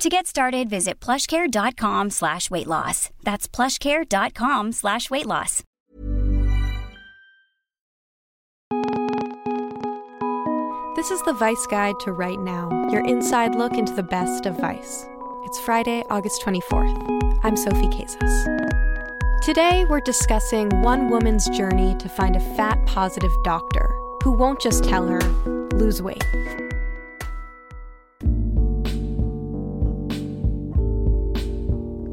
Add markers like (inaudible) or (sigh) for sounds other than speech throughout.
To get started, visit plushcare.com slash weight loss. That's plushcare.com slash weight loss. This is the Vice Guide to Right Now, your inside look into the best of Vice. It's Friday, August 24th. I'm Sophie Casas. Today, we're discussing one woman's journey to find a fat positive doctor who won't just tell her, lose weight.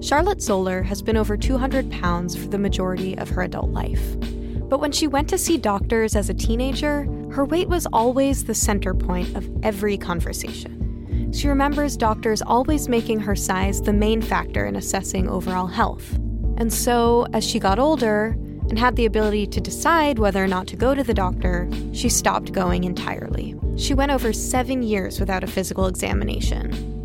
Charlotte Zoller has been over 200 pounds for the majority of her adult life. But when she went to see doctors as a teenager, her weight was always the center point of every conversation. She remembers doctors always making her size the main factor in assessing overall health. And so, as she got older and had the ability to decide whether or not to go to the doctor, she stopped going entirely. She went over seven years without a physical examination.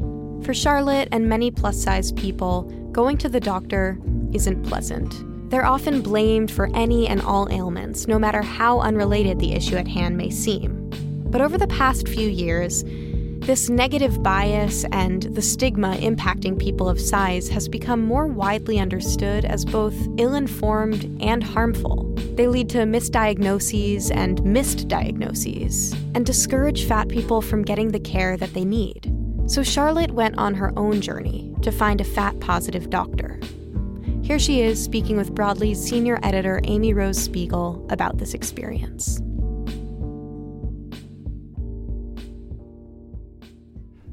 For Charlotte and many plus size people, going to the doctor isn't pleasant. They're often blamed for any and all ailments, no matter how unrelated the issue at hand may seem. But over the past few years, this negative bias and the stigma impacting people of size has become more widely understood as both ill informed and harmful. They lead to misdiagnoses and missed diagnoses, and discourage fat people from getting the care that they need. So Charlotte went on her own journey to find a fat positive doctor. Here she is speaking with Broadly's senior editor Amy Rose Spiegel about this experience.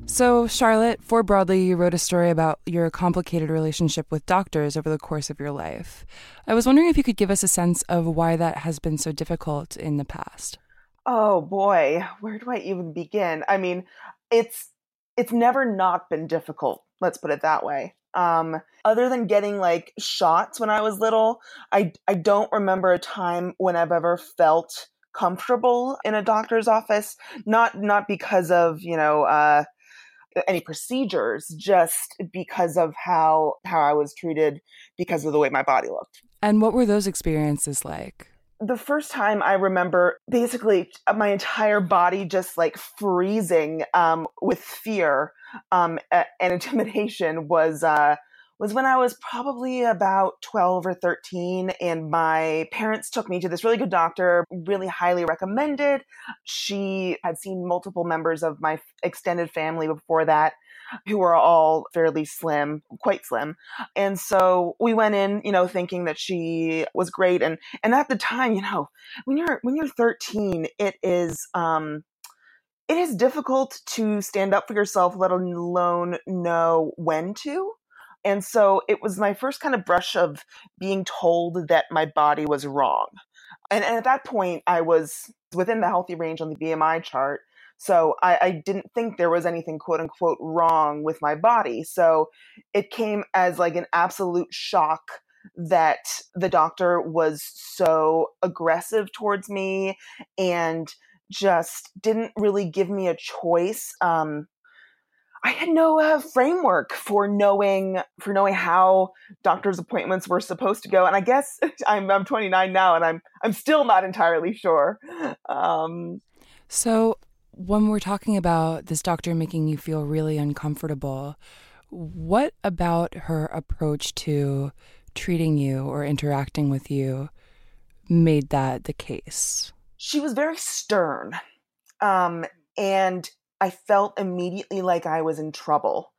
So, Charlotte, for Broadly, you wrote a story about your complicated relationship with doctors over the course of your life. I was wondering if you could give us a sense of why that has been so difficult in the past. Oh boy, where do I even begin? I mean, it's it's never not been difficult. Let's put it that way. Um, other than getting like shots when I was little, I I don't remember a time when I've ever felt comfortable in a doctor's office. Not not because of you know uh, any procedures, just because of how how I was treated because of the way my body looked. And what were those experiences like? The first time I remember basically my entire body just like freezing um, with fear um, and (laughs) intimidation was uh, was when I was probably about 12 or 13 and my parents took me to this really good doctor, really highly recommended. She had seen multiple members of my extended family before that who were all fairly slim, quite slim. And so we went in, you know, thinking that she was great. And and at the time, you know, when you're when you're 13, it is um it is difficult to stand up for yourself, let alone know when to. And so it was my first kind of brush of being told that my body was wrong. And, and at that point, I was within the healthy range on the BMI chart. So I, I, didn't think there was anything quote unquote wrong with my body. So it came as like an absolute shock that the doctor was so aggressive towards me and just didn't really give me a choice. Um, I had no uh, framework for knowing for knowing how doctor's appointments were supposed to go, and I guess (laughs) I'm I'm 29 now, and I'm I'm still not entirely sure. Um, so when we're talking about this doctor making you feel really uncomfortable, what about her approach to treating you or interacting with you made that the case? She was very stern. Um, and I felt immediately like I was in trouble.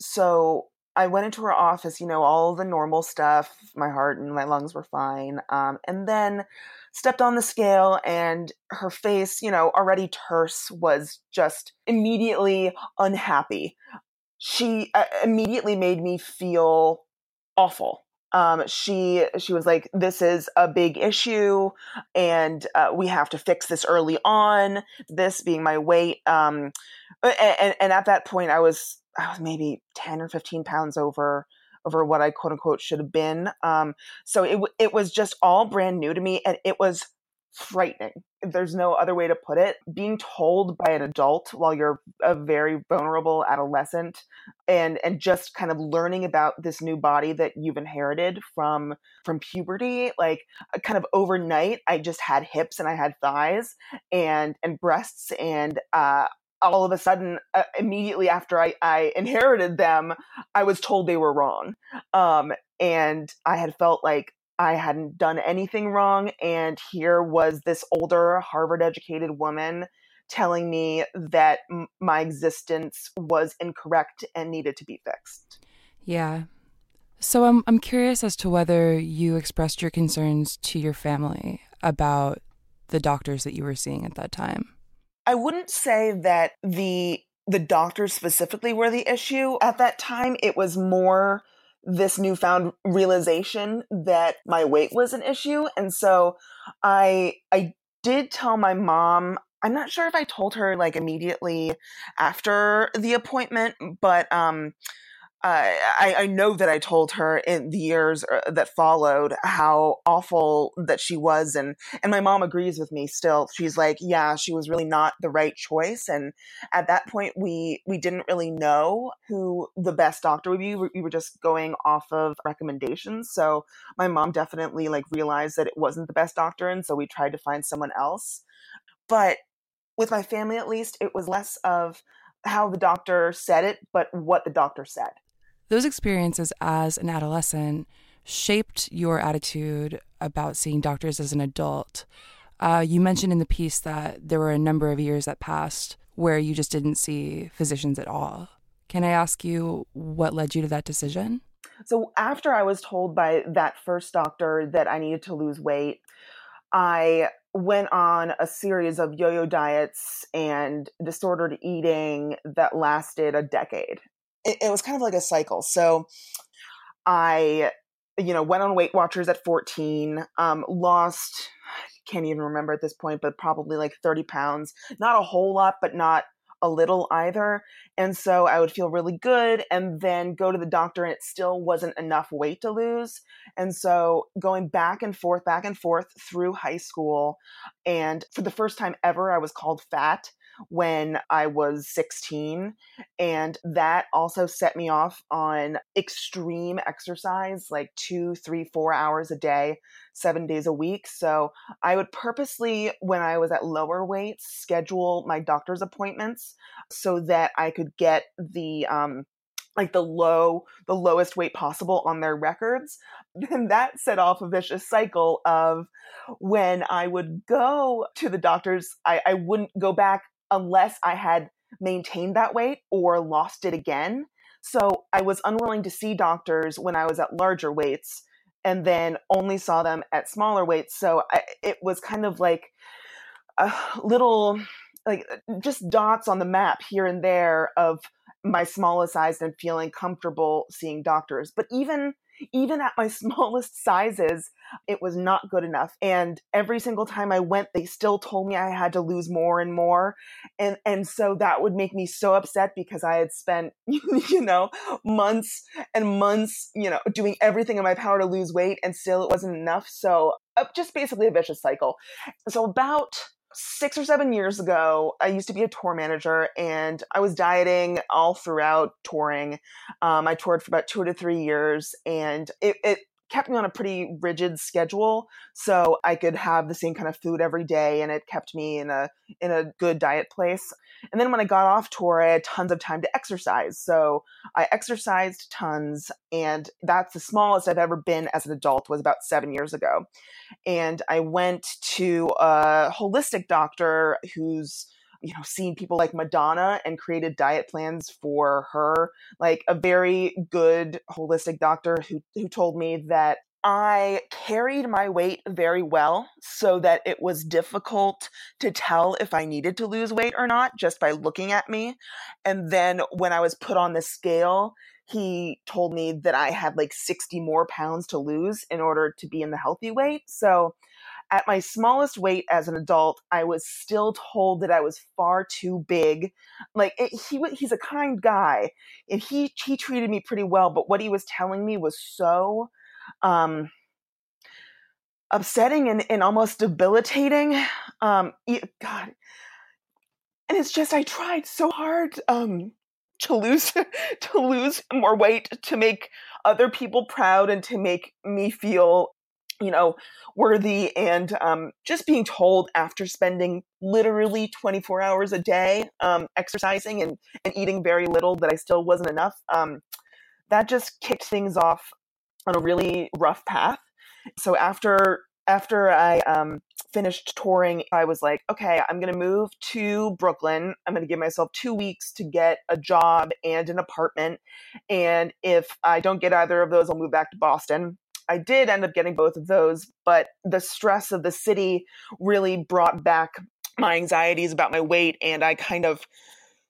So I went into her office, you know, all the normal stuff. My heart and my lungs were fine. Um, and then stepped on the scale and her face, you know, already terse, was just immediately unhappy. She uh, immediately made me feel awful. Um, she she was like, "This is a big issue, and uh, we have to fix this early on." This being my weight, um, and, and at that point, I was I was maybe ten or fifteen pounds over over what I quote unquote should have been. Um, so it it was just all brand new to me, and it was frightening. There's no other way to put it. Being told by an adult while you're a very vulnerable adolescent and and just kind of learning about this new body that you've inherited from from puberty, like uh, kind of overnight, I just had hips and I had thighs and and breasts and uh all of a sudden uh, immediately after I, I inherited them i was told they were wrong um, and i had felt like I hadn't done anything wrong. And here was this older Harvard educated woman telling me that m- my existence was incorrect and needed to be fixed. Yeah. So I'm I'm curious as to whether you expressed your concerns to your family about the doctors that you were seeing at that time. I wouldn't say that the the doctors specifically were the issue at that time. It was more this newfound realization that my weight was an issue. And so i i did tell my mom i'm not sure if i told her like immediately after the appointment but um uh, I, I, know that I told her in the years uh, that followed how awful that she was, and and my mom agrees with me still. She's like, yeah, she was really not the right choice, and at that point, we we didn't really know who the best doctor would be. We were just going off of recommendations. So my mom definitely like realized that it wasn't the best doctor, and so we tried to find someone else. But with my family, at least, it was less of how the doctor said it, but what the doctor said those experiences as an adolescent shaped your attitude about seeing doctors as an adult. Uh, you mentioned in the piece that there were a number of years that passed where you just didn't see physicians at all. Can I ask you what led you to that decision? So, after I was told by that first doctor that I needed to lose weight, I went on a series of yo yo diets and disordered eating that lasted a decade it, it was kind of like a cycle. So I, you know, went on Weight Watchers at 14, um, lost, can't even remember at this point, but probably like 30 pounds. Not a whole lot, but not a little either. And so I would feel really good and then go to the doctor and it still wasn't enough weight to lose. And so going back and forth, back and forth through high school. And for the first time ever, I was called fat when I was 16. And that also set me off on extreme exercise, like two, three, four hours a day, seven days a week. So I would purposely, when I was at lower weights, schedule my doctor's appointments so that I could get the, um, like the low the lowest weight possible on their records (laughs) then that set off a vicious cycle of when i would go to the doctors I, I wouldn't go back unless I had maintained that weight or lost it again. So I was unwilling to see doctors when I was at larger weights and then only saw them at smaller weights. So I, it was kind of like a little, like uh, just dots on the map here and there of my smallest size and feeling comfortable seeing doctors. But even even at my (laughs) smallest sizes, it was not good enough. And every single time I went, they still told me I had to lose more and more. And and so that would make me so upset because I had spent, (laughs) you know, months and months, you know, doing everything in my power to lose weight and still it wasn't enough. So uh, just basically a vicious cycle. So about six or seven years ago, I used to be a tour manager and I was dieting all throughout touring. Um, I toured for about two to three years and it, it kept me on a pretty rigid schedule so I could have the same kind of food every day and it kept me in a in a good diet place. And then when I got off tour, I had tons of time to exercise. So I exercised tons and that's the smallest I've ever been as an adult was about 7 years ago. And I went to a holistic doctor who's you know seen people like madonna and created diet plans for her like a very good holistic doctor who who told me that I carried my weight very well so that it was difficult to tell if I needed to lose weight or not just by looking at me. And then when I was put on the scale, he told me that I had like 60 more pounds to lose in order to be in the healthy weight. So At my smallest weight as an adult, I was still told that I was far too big. Like it, he he's a kind guy, and he he treated me pretty well. But what he was telling me was so um, upsetting and, and almost debilitating. Um, God, and it's just I tried so hard um, to lose (laughs) to lose more weight to make other people proud and to make me feel you know worthy and um, just being told after spending literally 24 hours a day um, exercising and, and eating very little that i still wasn't enough um, that just kicked things off on a really rough path so after after I um, finished touring, I was like, okay, I'm going to move to Brooklyn. I'm going to give myself two weeks to get a job and an apartment. And if I don't get either of those, I'll move back to Boston. I did end up getting both of those, but the stress of the city really brought back my anxieties about my weight. And I kind of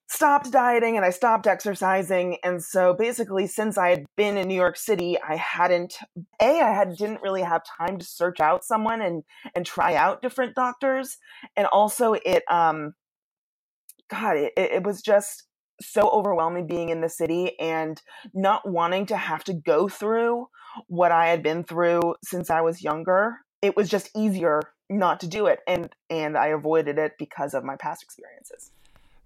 stopped dieting and I stopped exercising. And so basically, since I had been in New York City, I hadn't a I had didn't really have time to search out someone and and try out different doctors. And also, it um, God, it, it was just so overwhelming being in the city and not wanting to have to go through what I had been through since I was younger. It was just easier not to do it and and I avoided it because of my past experiences.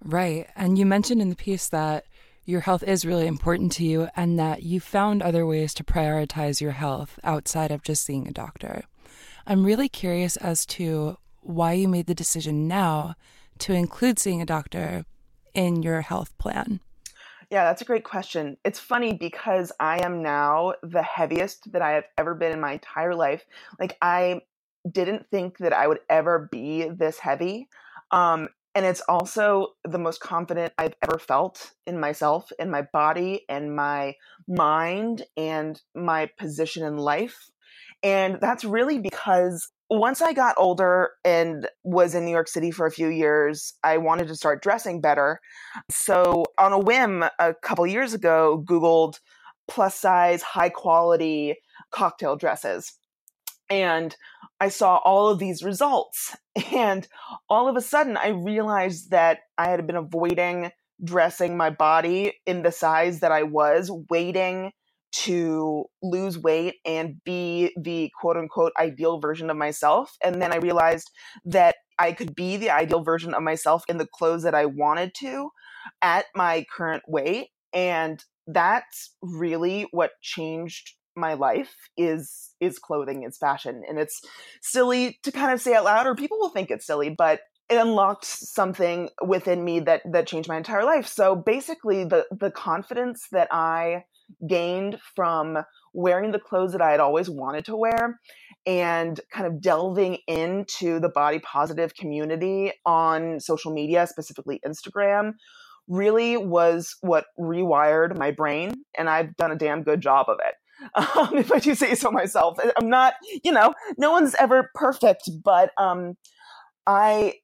Right. And you mentioned in the piece that your health is really important to you and that you found other ways to prioritize your health outside of just seeing a doctor. I'm really curious as to why you made the decision now to include seeing a doctor in your health plan. Yeah, that's a great question. It's funny because I am now the heaviest that I have ever been in my entire life. Like, I didn't think that I would ever be this heavy. Um, and it's also the most confident I've ever felt in myself, in my body, and my mind, and my position in life. And that's really because once I got older and was in New York City for a few years, I wanted to start dressing better. So, on a whim, a couple years ago, Googled plus size, high quality cocktail dresses and I saw all of these results. (laughs) And all of a sudden, I realized that I had been avoiding dressing my body in the size that I was, waiting to lose weight and be the quote unquote ideal version of myself. And then I realized that I could be the ideal version of myself in the clothes that I wanted to at my current weight. And that's really what changed my life is is clothing is fashion and it's silly to kind of say out loud or people will think it's silly but it unlocked something within me that that changed my entire life. So basically the the confidence that i gained from wearing the clothes that i had always wanted to wear and kind of delving into the body positive community on social media specifically instagram really was what rewired my brain and i've done a damn good job of it (laughs) um, if I do say so myself. I'm not, you know, no one's ever perfect, but um, I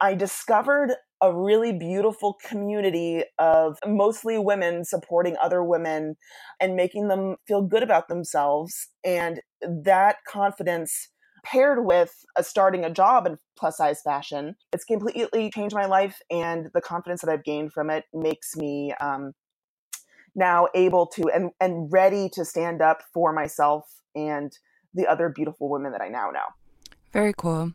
I discovered a really beautiful community of mostly women supporting other women and making them feel good about themselves, and that confidence paired with a starting a job in plus size fashion it's completely changed my life and the confidence that i've gained from it makes me um, now able to and and ready to stand up for myself and the other beautiful women that I now know. Very cool.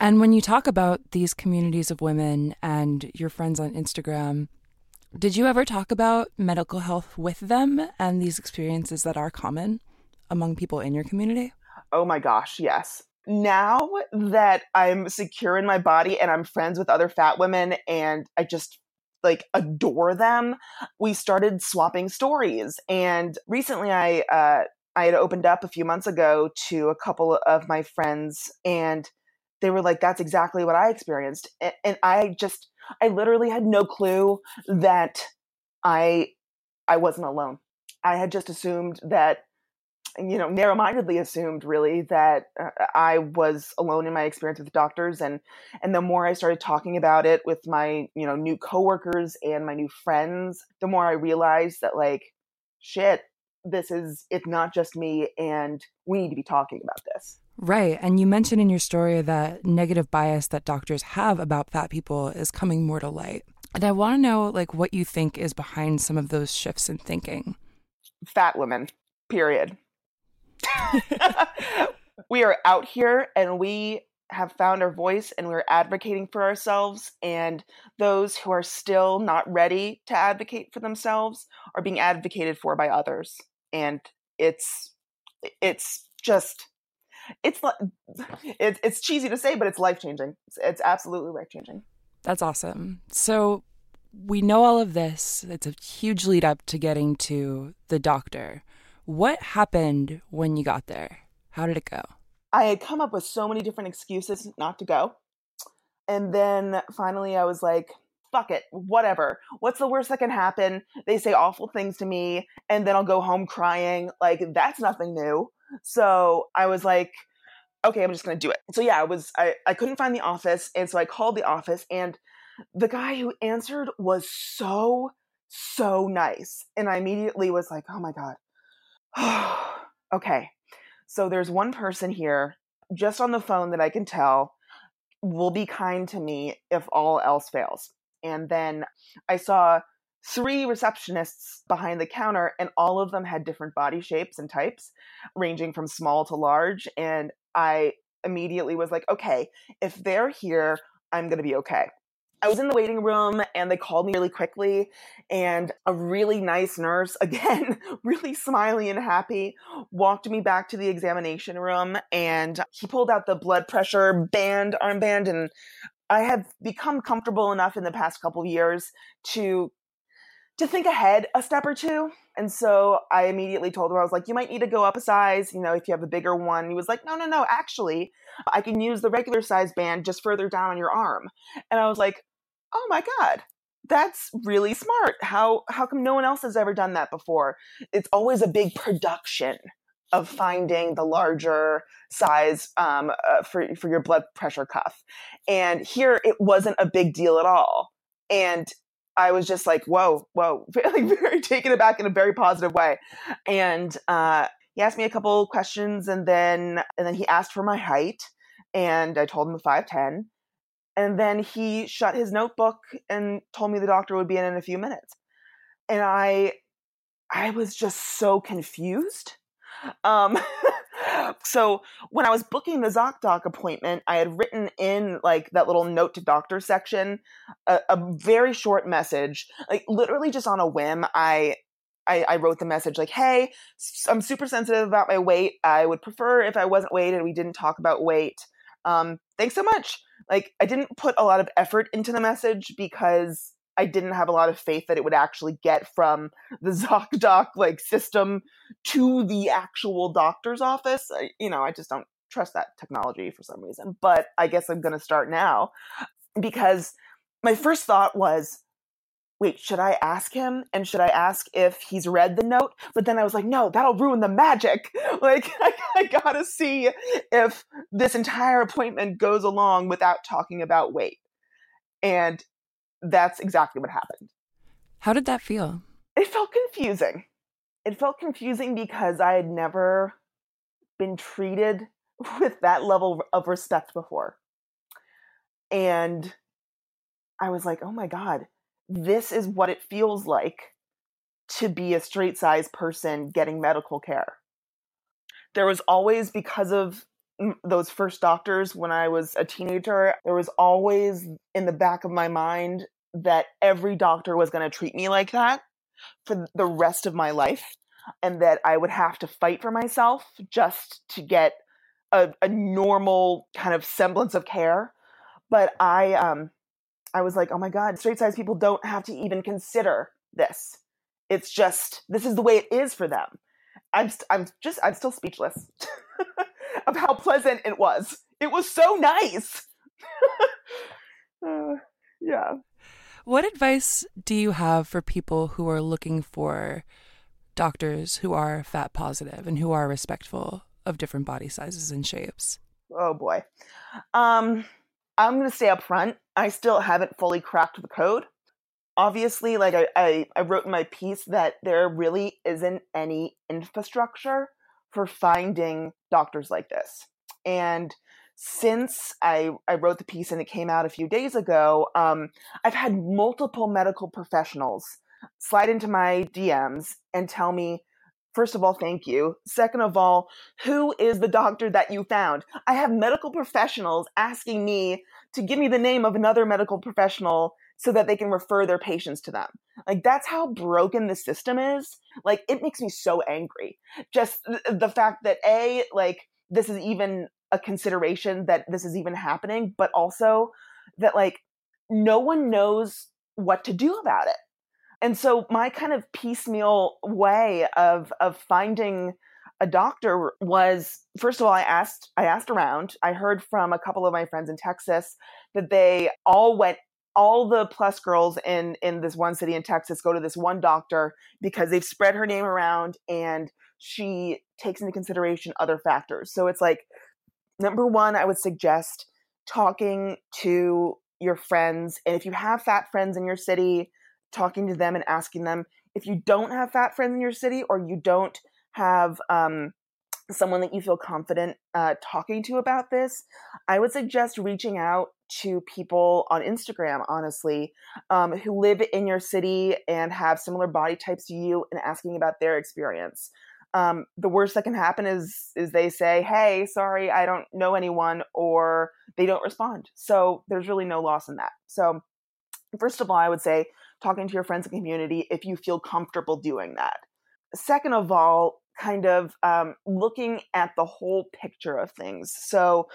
And when you talk about these communities of women and your friends on Instagram, did you ever talk about medical health with them and these experiences that are common among people in your community? Oh my gosh, yes. Now that I'm secure in my body and I'm friends with other fat women and I just like adore them, we started swapping stories. And recently I uh I had opened up a few months ago to a couple of my friends and they were like that's exactly what I experienced. And, and I just I literally had no clue that I I wasn't alone. I had just assumed that you know narrow-mindedly assumed really that uh, i was alone in my experience with doctors and and the more i started talking about it with my you know new coworkers and my new friends the more i realized that like shit this is it's not just me and we need to be talking about this Right. And you mentioned in your story that negative bias that doctors have about fat people is coming more to light. And I want to know like what you think is behind some of those shifts in thinking. Fat women, period. (laughs) we are out here and we have found our voice and we're advocating for ourselves and those who are still not ready to advocate for themselves are being advocated for by others. And it's it's just it's it's it's cheesy to say but it's life changing it's, it's absolutely life changing that's awesome. So we know all of this. It's a huge lead up to getting to the doctor what happened when you got there how did it go I had come up with so many different excuses not to go. And then finally I was like, fuck it, whatever. What's the worst that can happen? They say awful things to me and then I'll go home crying. Like that's nothing new. So I was like, okay, I'm just gonna do it. So yeah, I was I, I couldn't find the office and so I called the office and the guy who answered was so, so nice. And I immediately was like, oh my God. (sighs) okay. So there's one person here just on the phone that I can tell will be kind to me if all else fails. And then I saw three receptionists behind the counter, and all of them had different body shapes and types, ranging from small to large. And I immediately was like, okay, if they're here, I'm going to be okay. I was in the waiting room and they called me really quickly. And a really nice nurse, (laughs) again, really smiley and happy, walked me back to the examination room and he pulled out the blood pressure band, armband. And I have become comfortable enough in the past couple of years to to think ahead a step or two. And so I immediately told him, I was like, you might need to go up a size, you know, if you have a bigger one. He was like, no, no, no, actually, I can use the regular size band just further down on your arm. And I was like, oh my god that's really smart how how come no one else has ever done that before it's always a big production of finding the larger size um, uh, for for your blood pressure cuff and here it wasn't a big deal at all and I was just like, whoa, whoa, (laughs) like very taken aback in a very positive way. And uh, he asked me a couple questions, and then and then he asked for my height, and I told him five ten, and then he shut his notebook and told me the doctor would be in in a few minutes. And I I was just so confused. Um, (laughs) so when I was booking the ZocDoc appointment, I had written in like that little note to doctor section a, a very short message, like literally just on a whim. I, I, I wrote the message like, "Hey, I'm super sensitive about my weight. I would prefer if I wasn't weighed and We didn't talk about weight. Um, thanks so much like I didn't put a lot of effort into the message because I didn't have a lot of faith that it would actually get from the (laughs) ZocDoc like system to the actual doctor's office. I, you know, I just don't trust that technology for some reason. But I guess I'm going to start now because my first thought was wait, should I ask him? And should I ask if he's read the note? But then I was like, no, that'll ruin the magic. (laughs) Like, (laughs) I, I gotta see if this entire appointment goes along without talking about weight. And that's exactly what happened. How did that feel? It felt confusing. It felt confusing because I had never been treated (laughs) with that level of respect before. And I was like, oh my God, this is what it feels like to be a straight size person getting medical care. There was always, because of those first doctors when I was a teenager, there was always in the back of my mind that every doctor was going to treat me like that for the rest of my life and that I would have to fight for myself just to get a, a normal kind of semblance of care. But I, um, I was like, oh my God, straight size people don't have to even consider this. It's just, this is the way it is for them. I'm, st- I'm just, I'm still speechless (laughs) of how pleasant it was. It was so nice. (laughs) uh, yeah. What advice do you have for people who are looking for doctors who are fat positive and who are respectful of different body sizes and shapes? Oh boy. Um, I'm going to stay up front. I still haven't fully cracked the code. Obviously, like I, I, I wrote in my piece that there really isn't any infrastructure for finding doctors like this. And since I, I wrote the piece and it came out a few days ago, um, I've had multiple medical professionals slide into my DMs and tell me, first of all, thank you. Second of all, who is the doctor that you found? I have medical professionals asking me to give me the name of another medical professional so that they can refer their patients to them. Like that's how broken the system is. Like it makes me so angry. Just the fact that a like this is even a consideration that this is even happening, but also that like no one knows what to do about it. And so my kind of piecemeal way of of finding a doctor was first of all I asked I asked around. I heard from a couple of my friends in Texas that they all went all the plus girls in in this one city in Texas go to this one doctor because they've spread her name around and she takes into consideration other factors. So it's like number 1 I would suggest talking to your friends and if you have fat friends in your city talking to them and asking them if you don't have fat friends in your city or you don't have um, someone that you feel confident uh, talking to about this, I would suggest reaching out to people on Instagram, honestly, um, who live in your city and have similar body types to you and asking about their experience. Um, the worst that can happen is is they say, "Hey, sorry, I don't know anyone," or they don't respond. So there's really no loss in that. So first of all, I would say talking to your friends and community if you feel comfortable doing that. Second of all, kind of um, looking at the whole picture of things. So,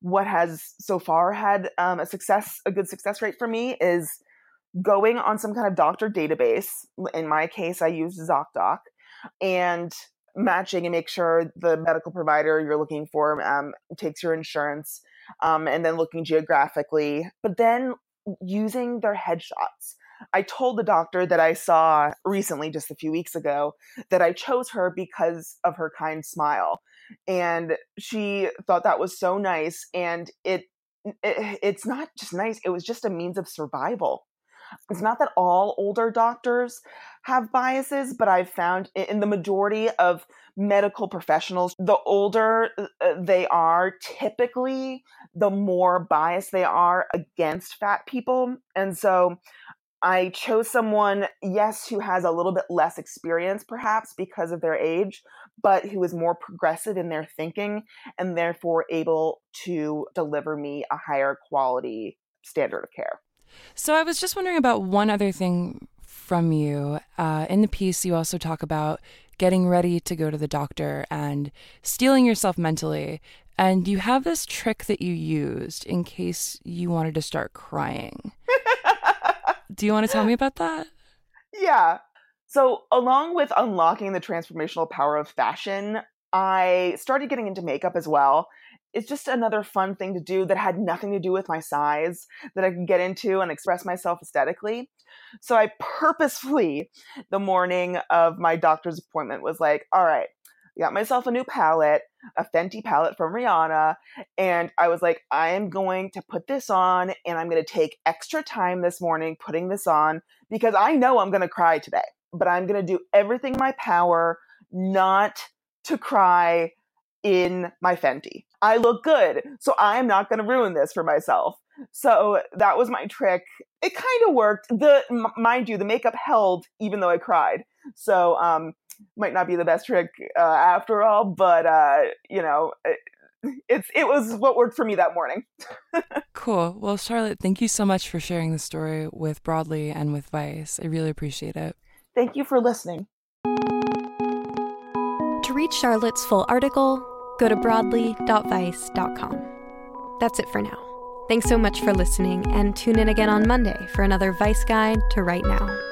what has so far had um, a success, a good success rate for me is going on some kind of doctor database. In my case, I use ZocDoc and matching and make sure the medical provider you're looking for um, takes your insurance um, and then looking geographically, but then using their headshots. I told the doctor that I saw recently, just a few weeks ago, that I chose her because of her kind smile. And she thought that was so nice. And it, it it's not just nice, it was just a means of survival. It's not that all older doctors have biases, but I've found in the majority of medical professionals, the older uh, uh, they are, typically the more biased they are against fat people. And so I chose someone, yes, who has a little bit less experience, perhaps because of their age, but who is more progressive in their thinking and therefore able to deliver me a higher quality standard of care. So I was just wondering about one other thing from you. Uh, in the piece, you also talk about getting ready to go to the doctor and steeling yourself mentally. And you have this trick that you used in case you wanted to start crying. (laughs) Do you want to tell me about that? Yeah. So, along with unlocking the transformational power of fashion, I started getting into makeup as well. It's just another fun thing to do that had nothing to do with my size that I could get into and express myself aesthetically. So I purposefully, the morning of my doctor's appointment, was like, all right, I got myself a new palette, a Fenty palette from Rihanna, and I was like, I am going to put this on and I'm going to take extra time this morning putting this on because I know I'm going to cry today, but I'm going to do everything in my power not to cry in my Fenty. I look good, so I am not going to ruin this for myself. So that was my trick. It kind of worked. The mind you, the makeup held even though I cried. So um, might not be the best trick uh, after all, but uh, you know, it, it's it was what worked for me that morning. (laughs) cool. Well, Charlotte, thank you so much for sharing the story with Broadly and with Vice. I really appreciate it. Thank you for listening. To read Charlotte's full article, go to broadly.vice.com. That's it for now. Thanks so much for listening, and tune in again on Monday for another Vice Guide to Right Now.